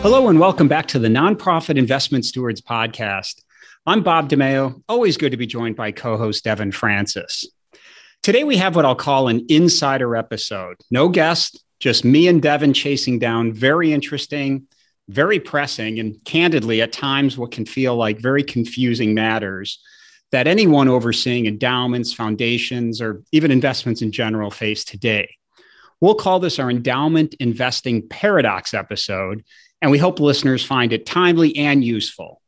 Hello, and welcome back to the Nonprofit Investment Stewards Podcast. I'm Bob DeMeo, always good to be joined by co host Devin Francis. Today, we have what I'll call an insider episode. No guest, just me and Devin chasing down very interesting, very pressing, and candidly, at times, what can feel like very confusing matters that anyone overseeing endowments, foundations, or even investments in general face today. We'll call this our endowment investing paradox episode and we hope listeners find it timely and useful.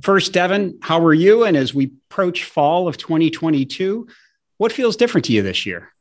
First, Devin, how are you? And as we approach fall of 2022, what feels different to you this year?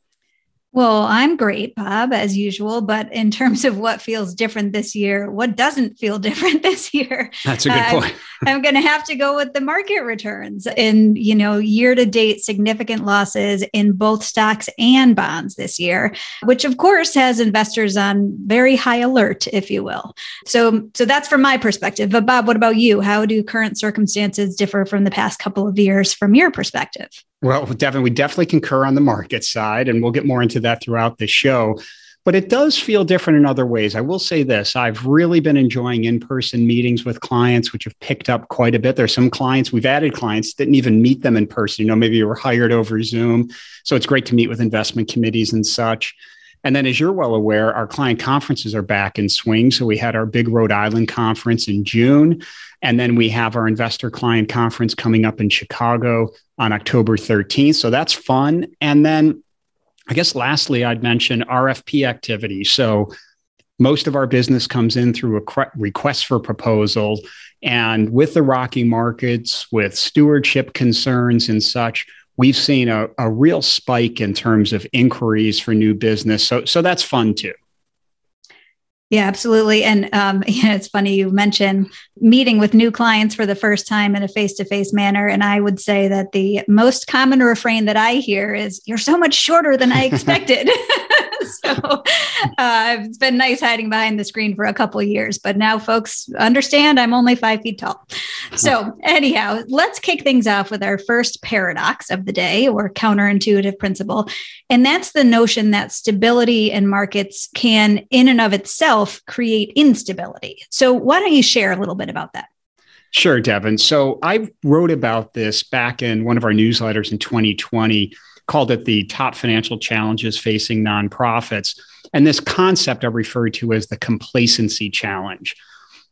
Well, I'm great, Bob, as usual. But in terms of what feels different this year, what doesn't feel different this year? That's a good uh, point. I'm going to have to go with the market returns and, you know, year to date significant losses in both stocks and bonds this year, which of course has investors on very high alert, if you will. So, so that's from my perspective. But Bob, what about you? How do current circumstances differ from the past couple of years from your perspective? Well, Devin, we definitely concur on the market side, and we'll get more into that throughout the show. But it does feel different in other ways. I will say this I've really been enjoying in person meetings with clients, which have picked up quite a bit. There's some clients, we've added clients, didn't even meet them in person. You know, maybe you were hired over Zoom. So it's great to meet with investment committees and such. And then, as you're well aware, our client conferences are back in swing. So we had our big Rhode Island conference in June. And then we have our investor client conference coming up in Chicago on October 13th. So that's fun. And then I guess lastly, I'd mention RFP activity. So most of our business comes in through a request for proposal. And with the rocky markets, with stewardship concerns and such, we've seen a, a real spike in terms of inquiries for new business. So, so that's fun too. Yeah, absolutely. And um, yeah, it's funny you mentioned meeting with new clients for the first time in a face to face manner. And I would say that the most common refrain that I hear is, You're so much shorter than I expected. so uh, it's been nice hiding behind the screen for a couple years, but now folks understand I'm only five feet tall. So, anyhow, let's kick things off with our first paradox of the day or counterintuitive principle. And that's the notion that stability in markets can, in and of itself, create instability. So, why don't you share a little bit about that? Sure, Devin. So I wrote about this back in one of our newsletters in 2020 called it the top financial challenges facing nonprofits. And this concept I referred to as the complacency challenge.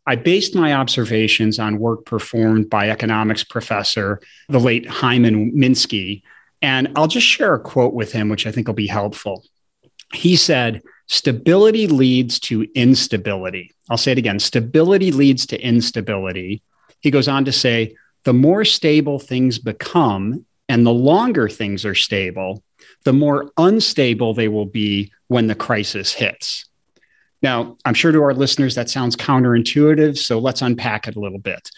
I based my observations on work performed by economics professor, the late Hyman Minsky. And I'll just share a quote with him, which I think will be helpful. He said, Stability leads to instability. I'll say it again stability leads to instability. He goes on to say, the more stable things become and the longer things are stable, the more unstable they will be when the crisis hits. Now, I'm sure to our listeners that sounds counterintuitive, so let's unpack it a little bit.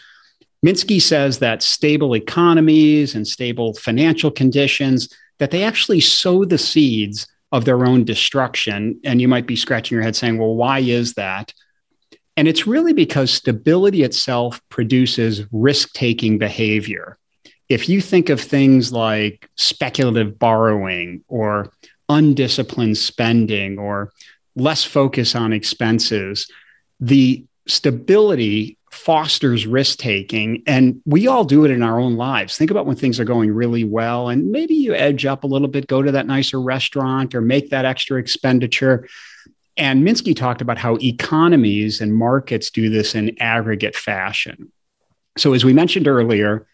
Minsky says that stable economies and stable financial conditions that they actually sow the seeds of their own destruction and you might be scratching your head saying, "Well, why is that?" And it's really because stability itself produces risk-taking behavior if you think of things like speculative borrowing or undisciplined spending or less focus on expenses, the stability fosters risk taking. And we all do it in our own lives. Think about when things are going really well, and maybe you edge up a little bit, go to that nicer restaurant or make that extra expenditure. And Minsky talked about how economies and markets do this in aggregate fashion. So, as we mentioned earlier,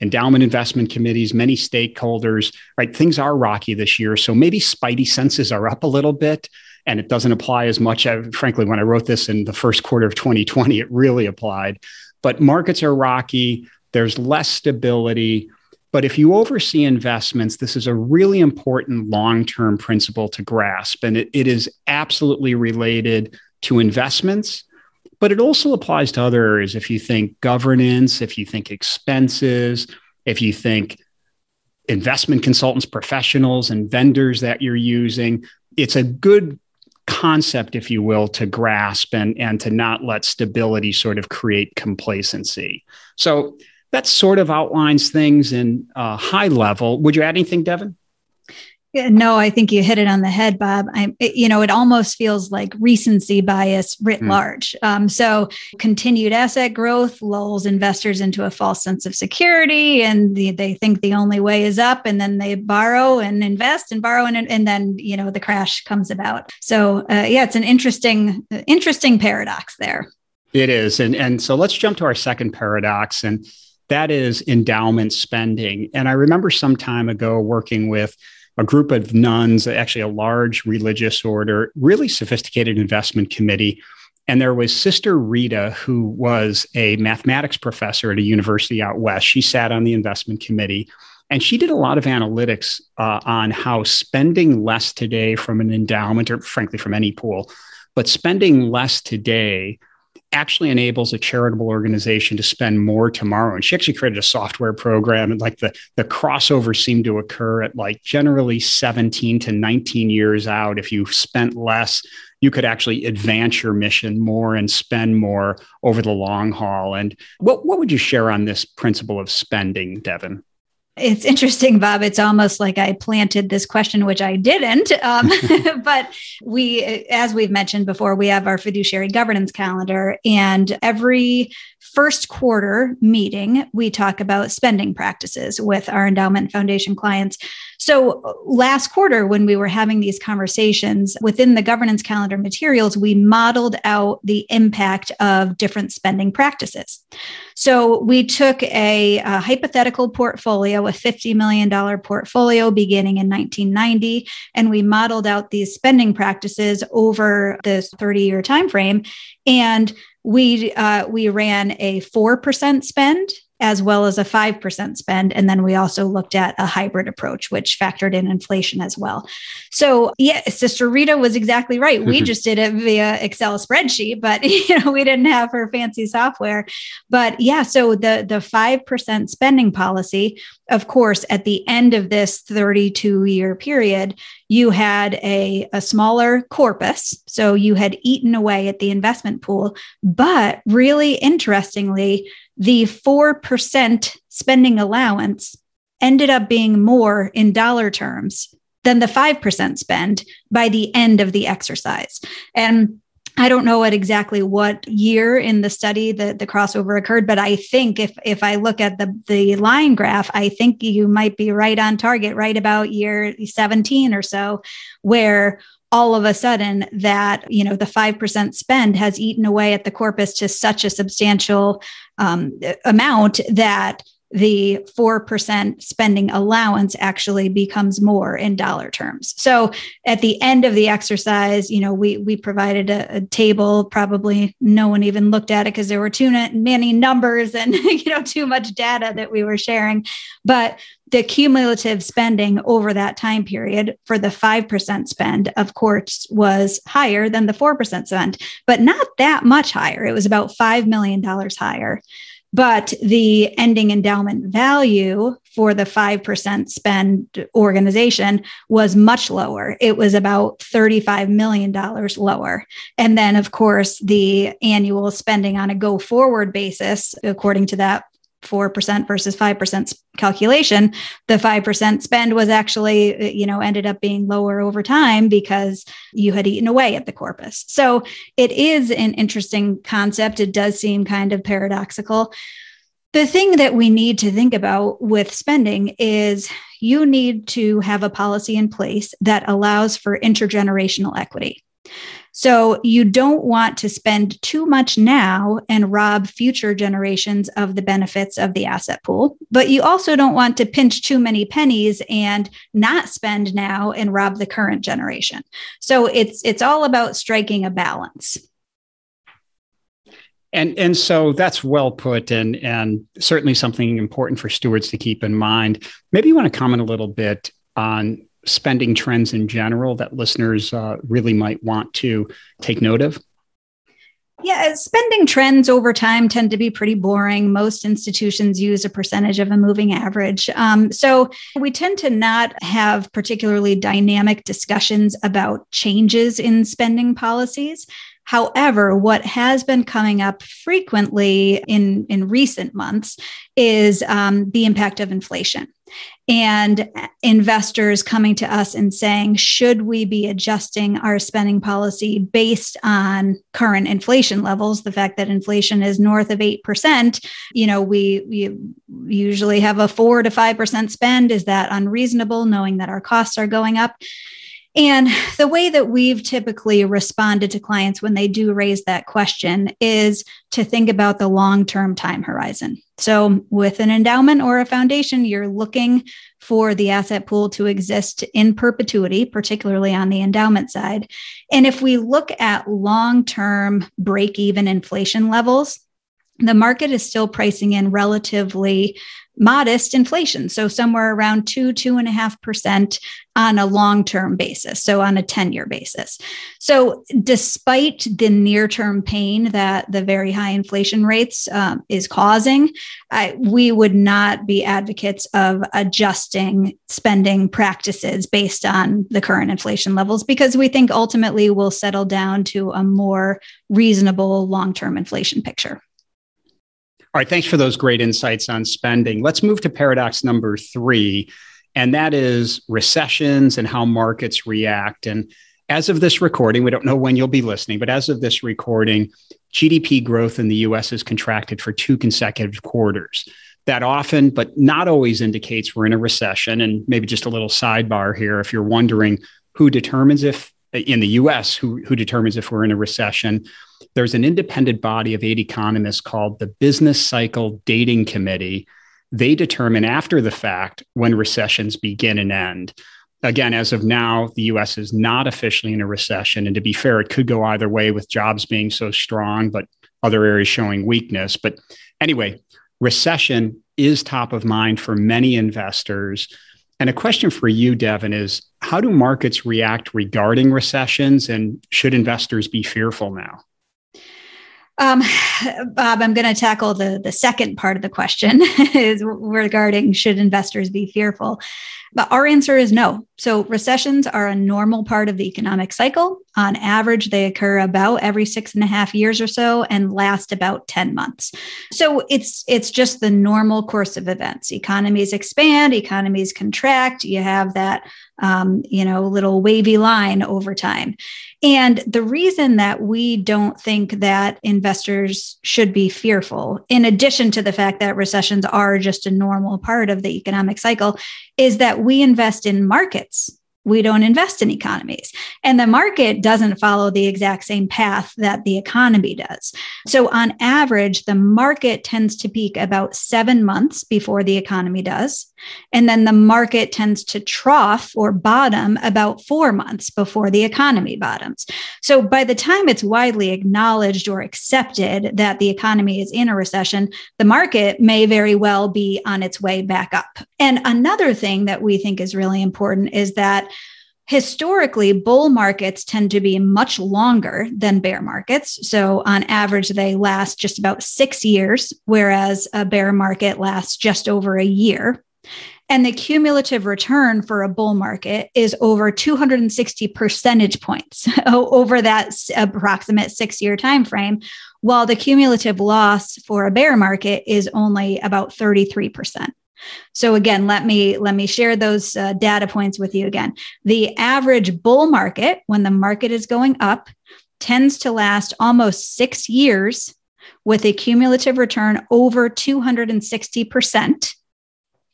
endowment investment committees, many stakeholders, right? Things are rocky this year. So maybe spidey senses are up a little bit and it doesn't apply as much. As, frankly, when I wrote this in the first quarter of 2020, it really applied. But markets are rocky, there's less stability. But if you oversee investments, this is a really important long term principle to grasp. And it, it is absolutely related to investments, but it also applies to other areas. If you think governance, if you think expenses, if you think investment consultants, professionals, and vendors that you're using, it's a good concept, if you will, to grasp and, and to not let stability sort of create complacency. So that sort of outlines things in a high level. Would you add anything, Devin? No, I think you hit it on the head, Bob. I, you know, it almost feels like recency bias writ mm. large. Um, so, continued asset growth lulls investors into a false sense of security, and the, they think the only way is up, and then they borrow and invest and borrow, and and then you know the crash comes about. So, uh, yeah, it's an interesting, interesting paradox there. It is, and and so let's jump to our second paradox, and that is endowment spending. And I remember some time ago working with a group of nuns, actually a large religious order, really sophisticated investment committee. And there was Sister Rita, who was a mathematics professor at a university out west. She sat on the investment committee and she did a lot of analytics uh, on how spending less today from an endowment, or frankly, from any pool, but spending less today actually enables a charitable organization to spend more tomorrow. And she actually created a software program, and like the the crossover seemed to occur at like generally 17 to 19 years out. If you spent less, you could actually advance your mission more and spend more over the long haul. And what what would you share on this principle of spending, Devin? It's interesting, Bob. It's almost like I planted this question, which I didn't. Um, but we, as we've mentioned before, we have our fiduciary governance calendar, and every first quarter meeting, we talk about spending practices with our endowment foundation clients. So last quarter, when we were having these conversations within the governance calendar materials, we modeled out the impact of different spending practices. So we took a, a hypothetical portfolio, a $50 million portfolio beginning in 1990, and we modeled out these spending practices over this 30 year time frame. And we uh, we ran a 4% spend as well as a 5% spend. And then we also looked at a hybrid approach, which factored in inflation as well. So, yeah, Sister Rita was exactly right. We just did it via Excel spreadsheet, but you know, we didn't have her fancy software. But yeah, so the the 5% spending policy, of course, at the end of this 32 year period, you had a, a smaller corpus. So you had eaten away at the investment pool. But really interestingly, the 4% spending allowance ended up being more in dollar terms than the 5% spend by the end of the exercise. And I don't know at exactly what year in the study that the crossover occurred, but I think if if I look at the the line graph, I think you might be right on target, right about year 17 or so, where all of a sudden that you know the 5% spend has eaten away at the corpus to such a substantial um, amount that the 4% spending allowance actually becomes more in dollar terms. So at the end of the exercise, you know, we we provided a, a table, probably no one even looked at it because there were too many numbers and you know too much data that we were sharing. But the cumulative spending over that time period for the 5% spend, of course, was higher than the 4% spend, but not that much higher. It was about $5 million higher. But the ending endowment value for the 5% spend organization was much lower. It was about $35 million lower. And then, of course, the annual spending on a go forward basis, according to that 4% versus 5% calculation the 5% spend was actually you know ended up being lower over time because you had eaten away at the corpus. So it is an interesting concept. It does seem kind of paradoxical. The thing that we need to think about with spending is you need to have a policy in place that allows for intergenerational equity so you don't want to spend too much now and rob future generations of the benefits of the asset pool. But you also don't want to pinch too many pennies and not spend now and rob the current generation. So it's it's all about striking a balance. And and so that's well put and and certainly something important for stewards to keep in mind. Maybe you want to comment a little bit on spending trends in general that listeners uh, really might want to take note of? Yeah, spending trends over time tend to be pretty boring. Most institutions use a percentage of a moving average. Um, so we tend to not have particularly dynamic discussions about changes in spending policies. However, what has been coming up frequently in, in recent months is um, the impact of inflation and investors coming to us and saying, should we be adjusting our spending policy based on current inflation levels? The fact that inflation is north of 8%, you know, we, we usually have a four to 5% spend. Is that unreasonable knowing that our costs are going up? And the way that we've typically responded to clients when they do raise that question is to think about the long term time horizon. So, with an endowment or a foundation, you're looking for the asset pool to exist in perpetuity, particularly on the endowment side. And if we look at long term break even inflation levels, the market is still pricing in relatively modest inflation. So somewhere around two, two and a half percent on a long term basis. So on a 10 year basis. So despite the near term pain that the very high inflation rates um, is causing, I, we would not be advocates of adjusting spending practices based on the current inflation levels because we think ultimately we'll settle down to a more reasonable long term inflation picture. All right, thanks for those great insights on spending. Let's move to paradox number three, and that is recessions and how markets react. And as of this recording, we don't know when you'll be listening, but as of this recording, GDP growth in the US has contracted for two consecutive quarters. That often, but not always, indicates we're in a recession. And maybe just a little sidebar here if you're wondering who determines if in the US, who, who determines if we're in a recession, there's an independent body of eight economists called the Business Cycle Dating Committee. They determine after the fact when recessions begin and end. Again, as of now, the US is not officially in a recession. And to be fair, it could go either way with jobs being so strong, but other areas showing weakness. But anyway, recession is top of mind for many investors. And a question for you, Devin, is how do markets react regarding recessions and should investors be fearful now? Um, Bob, I'm going to tackle the the second part of the question is regarding should investors be fearful. But our answer is no. So recessions are a normal part of the economic cycle. On average, they occur about every six and a half years or so and last about 10 months. So it's it's just the normal course of events. Economies expand, economies contract. You have that um, you know, little wavy line over time. And the reason that we don't think that investors should be fearful, in addition to the fact that recessions are just a normal part of the economic cycle, is that we invest in markets we don't invest in economies. And the market doesn't follow the exact same path that the economy does. So, on average, the market tends to peak about seven months before the economy does. And then the market tends to trough or bottom about four months before the economy bottoms. So, by the time it's widely acknowledged or accepted that the economy is in a recession, the market may very well be on its way back up. And another thing that we think is really important is that Historically, bull markets tend to be much longer than bear markets. So, on average, they last just about six years, whereas a bear market lasts just over a year. And the cumulative return for a bull market is over 260 percentage points over that approximate six year time frame, while the cumulative loss for a bear market is only about 33%. So again, let me let me share those uh, data points with you again. The average bull market when the market is going up tends to last almost 6 years with a cumulative return over 260%,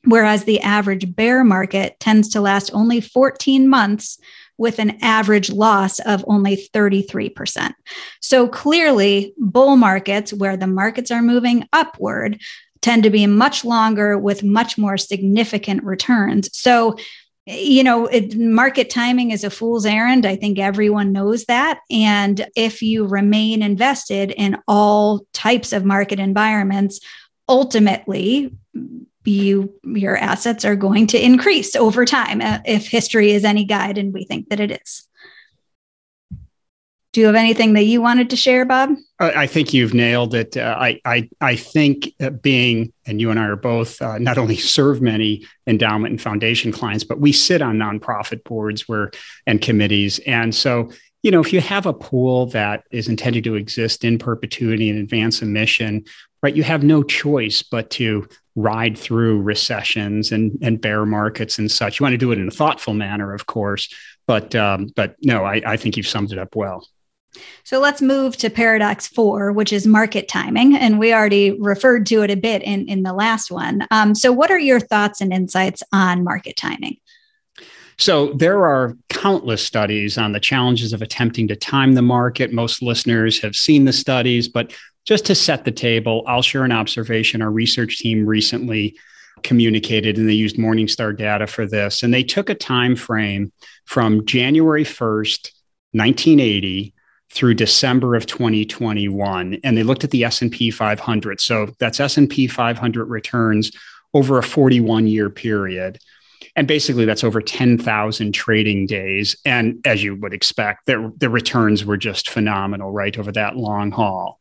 whereas the average bear market tends to last only 14 months with an average loss of only 33%. So clearly, bull markets, where the markets are moving upward, tend to be much longer with much more significant returns. So, you know, it, market timing is a fool's errand. I think everyone knows that. And if you remain invested in all types of market environments, ultimately, you your assets are going to increase over time uh, if history is any guide and we think that it is Do you have anything that you wanted to share, Bob? I think you've nailed it. Uh, I, I, I think being, and you and I are both uh, not only serve many endowment and foundation clients, but we sit on nonprofit boards where and committees. And so, you know, if you have a pool that is intended to exist in perpetuity and advance a mission, right, you have no choice but to ride through recessions and, and bear markets and such. You want to do it in a thoughtful manner, of course, but um, but no, I, I think you've summed it up well. So let's move to paradox four, which is market timing. And we already referred to it a bit in, in the last one. Um, so, what are your thoughts and insights on market timing? So, there are countless studies on the challenges of attempting to time the market. Most listeners have seen the studies, but just to set the table, I'll share an observation. Our research team recently communicated and they used morningstar data for this. And they took a time frame from january 1st 1980 through December of 2021 and they looked at the S&P 500 so that's S&P 500 returns over a 41 year period. And basically that's over 10,000 trading days. And as you would expect the, the returns were just phenomenal right over that long haul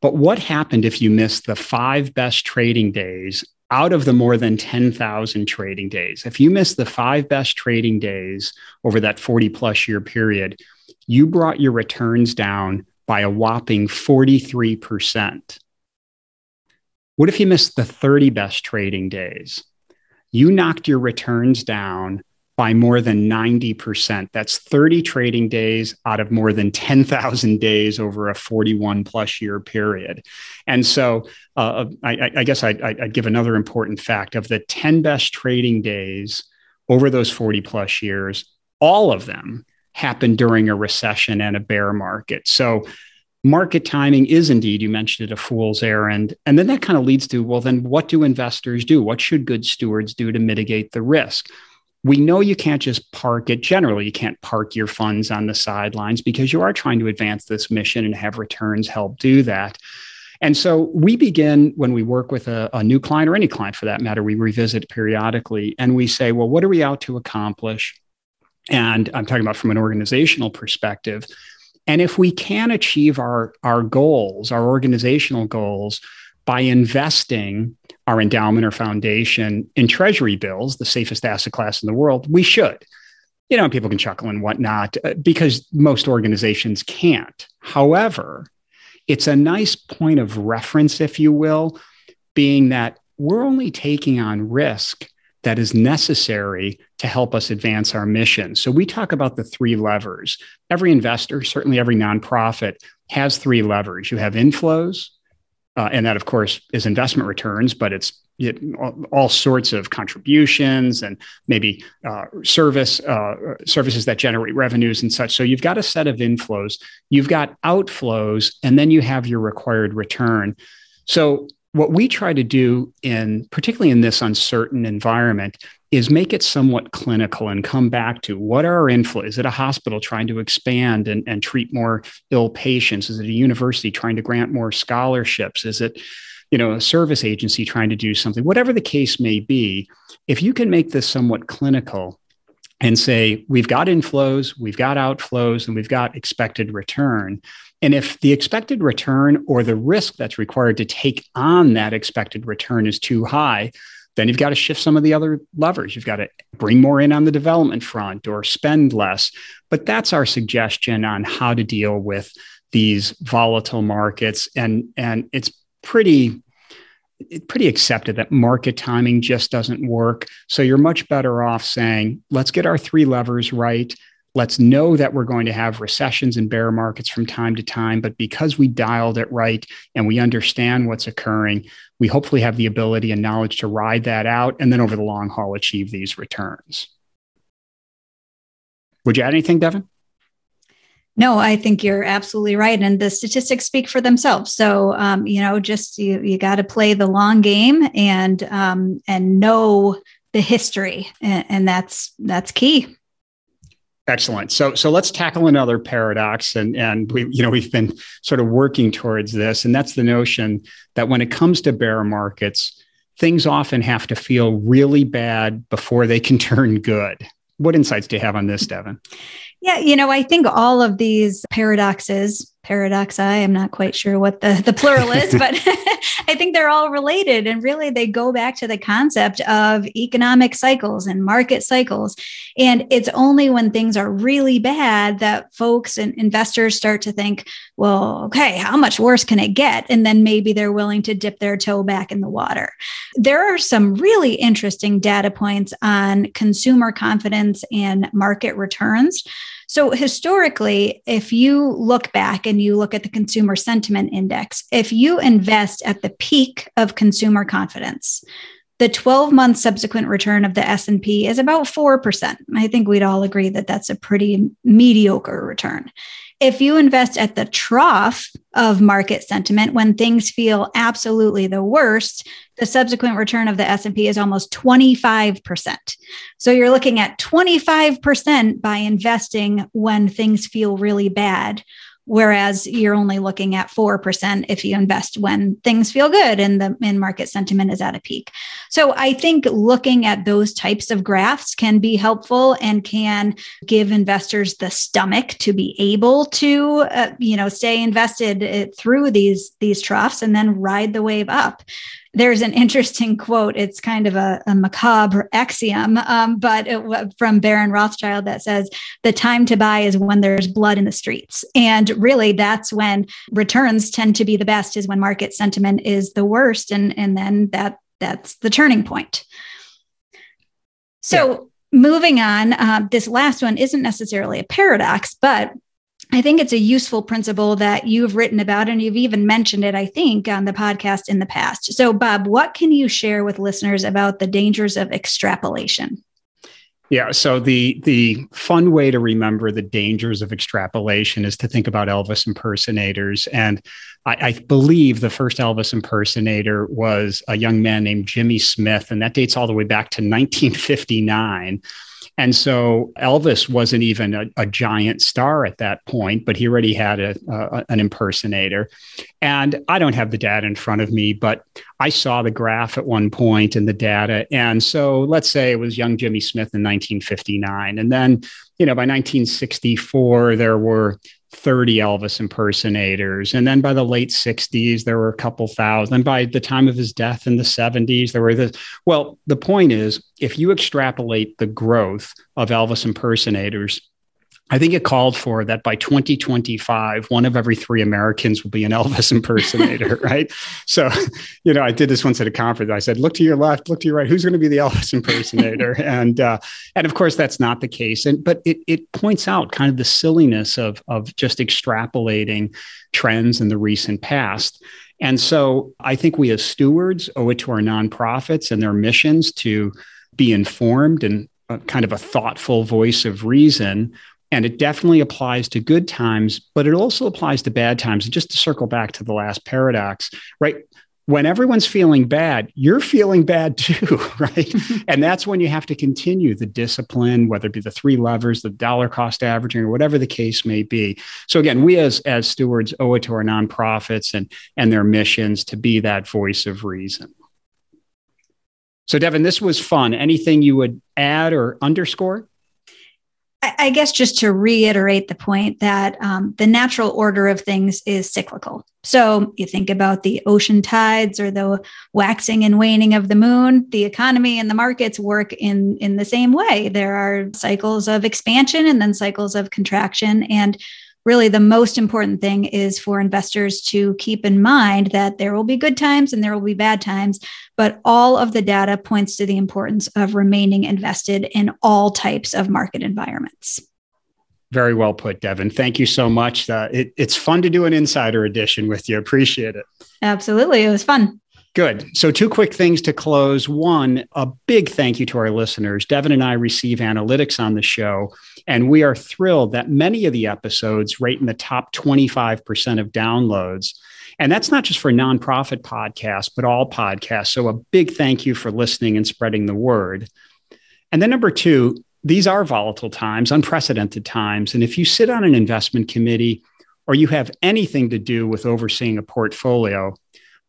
but what happened if you missed the 5 best trading days out of the more than 10,000 trading days if you missed the 5 best trading days over that 40 plus year period you brought your returns down by a whopping 43%. What if you missed the 30 best trading days? You knocked your returns down by more than 90%. That's 30 trading days out of more than 10,000 days over a 41 plus year period. And so uh, I, I, guess I'd, I'd give another important fact of the 10 best trading days over those 40 plus years, all of them happened during a recession and a bear market. So market timing is indeed, you mentioned it, a fool's errand. And then that kind of leads to, well, then what do investors do? What should good stewards do to mitigate the risk? We know you can't just park it. Generally, you can't park your funds on the sidelines because you are trying to advance this mission and have returns help do that. And so we begin when we work with a, a, new client or any client for that matter, we revisit periodically and we say, well, what are we out to accomplish? And I'm talking about from an organizational perspective. And if we can achieve our, our goals, our organizational goals, by investing our endowment or foundation in treasury bills, the safest asset class in the world, we should. You know, people can chuckle and whatnot uh, because most organizations can't. However, it's a nice point of reference, if you will, being that we're only taking on risk that is necessary to help us advance our mission. So we talk about the three levers. Every investor, certainly every nonprofit, has three levers. You have inflows, uh, and that, of course, is investment returns, but it's it, all, sorts of contributions and maybe uh, service uh, services that generate revenues and such. So you've got a set of inflows, you've got outflows, and then you have your required return. So what we try to do in particularly in this uncertain environment is make it somewhat clinical and come back to what are our inflows? Is it a hospital trying to expand and, and treat more ill patients? Is it a university trying to grant more scholarships? Is it, you know, a service agency trying to do something? Whatever the case may be, if you can make this somewhat clinical and say, we've got inflows, we've got outflows, and we've got expected return, and if the expected return or the risk that's required to take on that expected return is too high, then you've got to shift some of the other levers. You've got to bring more in on the development front or spend less. But that's our suggestion on how to deal with these volatile markets. And, and it's pretty pretty accepted that market timing just doesn't work. So you're much better off saying, let's get our three levers right. Let's know that we're going to have recessions and bear markets from time to time. But because we dialed it right and we understand what's occurring, we hopefully have the ability and knowledge to ride that out and then over the long haul achieve these returns. Would you add anything, Devin? No, I think you're absolutely right, and the statistics speak for themselves. So, um, you know, just you you got to play the long game and um, and know the history, and, and that's that's key. Excellent. So so let's tackle another paradox and and we you know we've been sort of working towards this and that's the notion that when it comes to bear markets things often have to feel really bad before they can turn good. What insights do you have on this, Devin? Yeah, you know, I think all of these paradoxes, paradoxi, I'm not quite sure what the, the plural is, but I think they're all related. And really, they go back to the concept of economic cycles and market cycles. And it's only when things are really bad that folks and investors start to think, well, okay, how much worse can it get? And then maybe they're willing to dip their toe back in the water. There are some really interesting data points on consumer confidence and market returns. So, historically, if you look back and you look at the consumer sentiment index, if you invest at the peak of consumer confidence, the 12 month subsequent return of the S&P is about 4%. I think we'd all agree that that's a pretty mediocre return if you invest at the trough of market sentiment when things feel absolutely the worst the subsequent return of the s&p is almost 25% so you're looking at 25% by investing when things feel really bad whereas you're only looking at 4% if you invest when things feel good and the and market sentiment is at a peak. So I think looking at those types of graphs can be helpful and can give investors the stomach to be able to uh, you know stay invested uh, through these these troughs and then ride the wave up there's an interesting quote. It's kind of a, a macabre axiom, um, but it, from Baron Rothschild that says, the time to buy is when there's blood in the streets. And really, that's when returns tend to be the best, is when market sentiment is the worst. And, and then that that's the turning point. So, yeah. moving on, uh, this last one isn't necessarily a paradox, but I think it's a useful principle that you've written about, and you've even mentioned it, I think, on the podcast in the past. So, Bob, what can you share with listeners about the dangers of extrapolation? Yeah, so the the fun way to remember the dangers of extrapolation is to think about Elvis impersonators, and I, I, believe the first Elvis impersonator was a young man named Jimmy Smith, and that dates all the way back to 1959. And so Elvis wasn't even a, a, giant star at that point, but he already had a, a, an impersonator. And I don't have the data in front of me, but I saw the graph at one point in the data. And so let's say it was young Jimmy Smith in 1959. And then, you know, by 1964, there were 30 Elvis impersonators. And then by the late 60s, there were a couple thousand. And by the time of his death in the 70s, there were the well, the point is if you extrapolate the growth of Elvis impersonators I think it called for that by 2025, one of every three Americans will be an Elvis impersonator, right? So, you know, I did this once at a conference. I said, "Look to your left, look to your right. Who's going to be the Elvis impersonator?" and uh, and of course, that's not the case. And but it it points out kind of the silliness of of just extrapolating trends in the recent past. And so, I think we as stewards owe it to our nonprofits and their missions to be informed and kind of a thoughtful voice of reason and it definitely applies to good times, but it also applies to bad times. And just to circle back to the last paradox, right? When everyone's feeling bad, you're feeling bad too, right? Mm-hmm. and that's when you have to continue the discipline, whether it be the three levers, the dollar cost averaging, or whatever the case may be. So again, we as as stewards owe it to our nonprofits and and their missions to be that voice of reason. So Devin, this was fun. Anything you would add or underscore? I guess just to reiterate the point that um, the natural order of things is cyclical. So you think about the ocean tides or the waxing and waning of the moon. The economy and the markets work in in the same way. There are cycles of expansion and then cycles of contraction, and really the most important thing is for investors to keep in mind that there will be good times and there will be bad times, but all of the data points to the importance of remaining invested in all types of market environments. Very well put, Devin. Thank you so much. Uh, it, it's fun to do an insider edition with you. Appreciate it. Absolutely. It was fun. Good. So, two quick things to close. One, a big thank you to our listeners. Devin and I receive analytics on the show, and we are thrilled that many of the episodes rate in the top 25% of downloads. And that's not just for nonprofit podcasts, but all podcasts. So, a big thank you for listening and spreading the word. And then, number two, these are volatile times, unprecedented times. And if you sit on an investment committee or you have anything to do with overseeing a portfolio,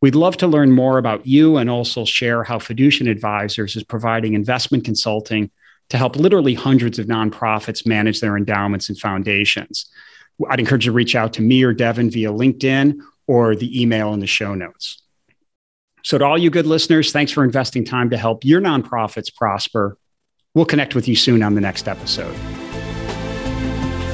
We'd love to learn more about you and also share how Fiducient Advisors is providing investment consulting to help literally hundreds of nonprofits manage their endowments and foundations. I'd encourage you to reach out to me or Devin via LinkedIn or the email in the show notes. So, to all you good listeners, thanks for investing time to help your nonprofits prosper. We'll connect with you soon on the next episode.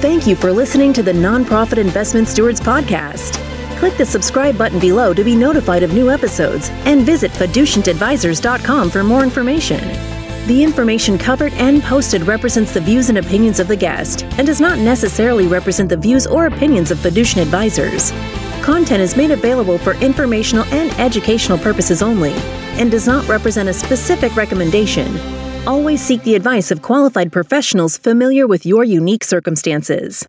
Thank you for listening to the Nonprofit Investment Stewards Podcast. Click the subscribe button below to be notified of new episodes and visit fiducientadvisors.com for more information. The information covered and posted represents the views and opinions of the guest and does not necessarily represent the views or opinions of Fiducient Advisors. Content is made available for informational and educational purposes only and does not represent a specific recommendation. Always seek the advice of qualified professionals familiar with your unique circumstances.